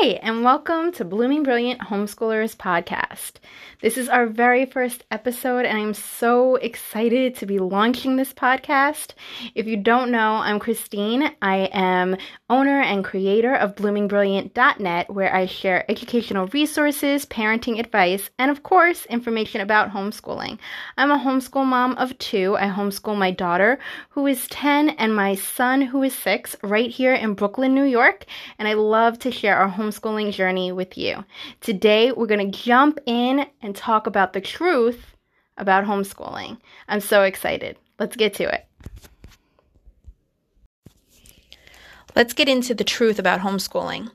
Hey, and welcome to Blooming Brilliant Homeschoolers Podcast. This is our very first episode, and I'm so excited to be launching this podcast. If you don't know, I'm Christine. I am owner and creator of bloomingbrilliant.net, where I share educational resources, parenting advice, and of course, information about homeschooling. I'm a homeschool mom of two. I homeschool my daughter, who is 10, and my son, who is 6, right here in Brooklyn, New York, and I love to share our homeschooling journey with you. Today, we're going to jump in and talk about the truth about homeschooling. I'm so excited. Let's get to it. Let's get into the truth about homeschooling.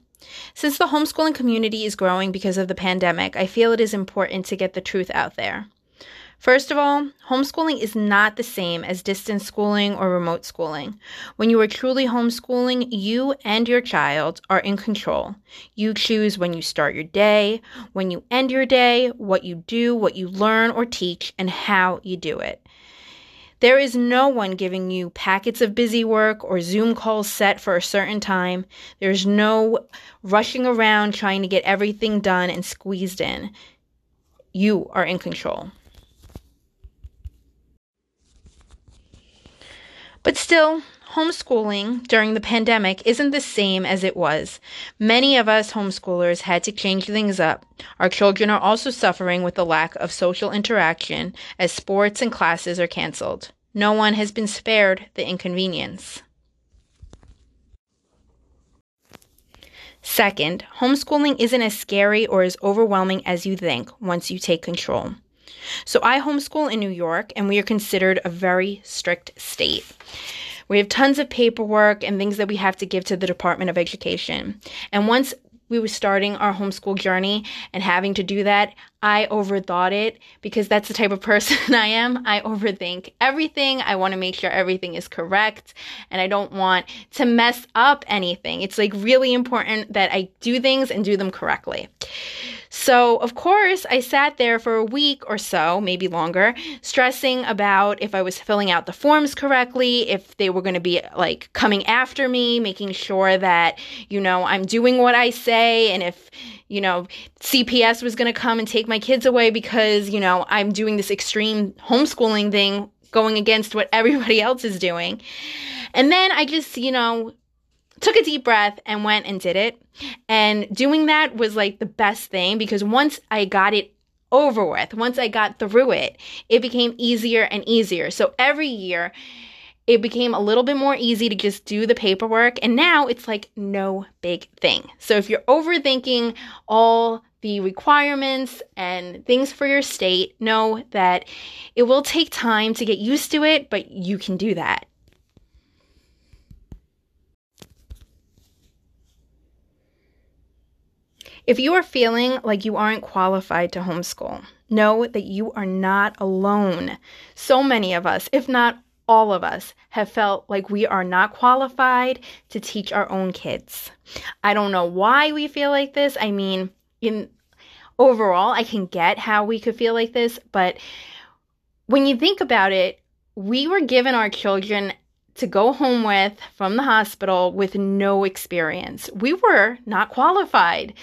Since the homeschooling community is growing because of the pandemic, I feel it is important to get the truth out there. First of all, homeschooling is not the same as distance schooling or remote schooling. When you are truly homeschooling, you and your child are in control. You choose when you start your day, when you end your day, what you do, what you learn or teach, and how you do it. There is no one giving you packets of busy work or Zoom calls set for a certain time. There's no rushing around trying to get everything done and squeezed in. You are in control. But still, homeschooling during the pandemic isn't the same as it was. Many of us homeschoolers had to change things up. Our children are also suffering with the lack of social interaction as sports and classes are canceled. No one has been spared the inconvenience. Second, homeschooling isn't as scary or as overwhelming as you think once you take control. So I homeschool in New York, and we are considered a very strict state. We have tons of paperwork and things that we have to give to the Department of Education. And once we were starting our homeschool journey and having to do that, I overthought it because that's the type of person I am. I overthink everything. I want to make sure everything is correct and I don't want to mess up anything. It's like really important that I do things and do them correctly. So, of course, I sat there for a week or so, maybe longer, stressing about if I was filling out the forms correctly, if they were going to be like coming after me, making sure that, you know, I'm doing what I say, and if, you know, CPS was going to come and take my kids away because, you know, I'm doing this extreme homeschooling thing going against what everybody else is doing. And then I just, you know, took a deep breath and went and did it. And doing that was like the best thing because once I got it over with, once I got through it, it became easier and easier. So every year, it became a little bit more easy to just do the paperwork. And now it's like no big thing. So if you're overthinking all the requirements and things for your state, know that it will take time to get used to it, but you can do that. If you are feeling like you aren't qualified to homeschool, know that you are not alone. So many of us, if not all of us, have felt like we are not qualified to teach our own kids. I don't know why we feel like this. I mean, in overall, I can get how we could feel like this, but when you think about it, we were given our children to go home with from the hospital with no experience. We were not qualified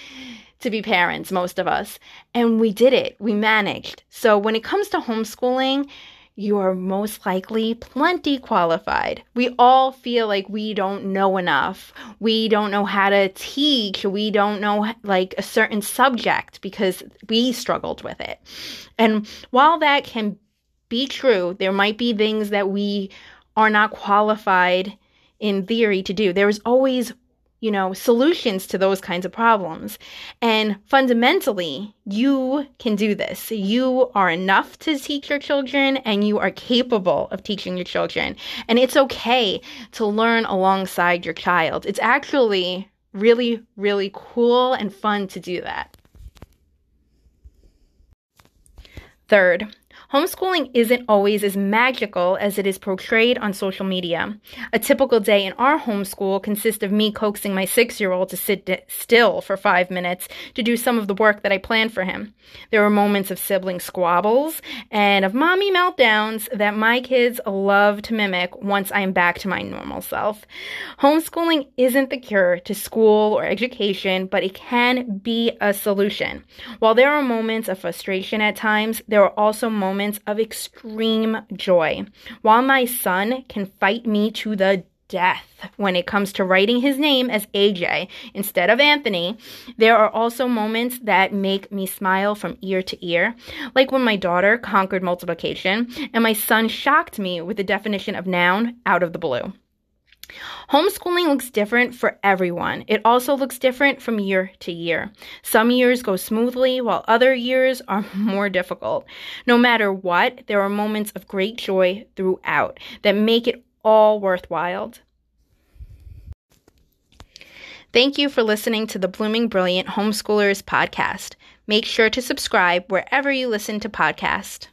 to be parents, most of us, and we did it. We managed. So when it comes to homeschooling, you are most likely plenty qualified. We all feel like we don't know enough. We don't know how to teach. We don't know like a certain subject because we struggled with it. And while that can be true, there might be things that we are not qualified in theory to do. There's always, you know, solutions to those kinds of problems. And fundamentally, you can do this. You are enough to teach your children and you are capable of teaching your children. And it's okay to learn alongside your child. It's actually really, really cool and fun to do that. Third, Homeschooling isn't always as magical as it is portrayed on social media. A typical day in our homeschool consists of me coaxing my six year old to sit still for five minutes to do some of the work that I planned for him. There are moments of sibling squabbles and of mommy meltdowns that my kids love to mimic once I am back to my normal self. Homeschooling isn't the cure to school or education, but it can be a solution. While there are moments of frustration at times, there are also moments moments of extreme joy. While my son can fight me to the death when it comes to writing his name as AJ instead of Anthony, there are also moments that make me smile from ear to ear, like when my daughter conquered multiplication and my son shocked me with the definition of noun out of the blue. Homeschooling looks different for everyone. It also looks different from year to year. Some years go smoothly, while other years are more difficult. No matter what, there are moments of great joy throughout that make it all worthwhile. Thank you for listening to the Blooming Brilliant Homeschoolers podcast. Make sure to subscribe wherever you listen to podcasts.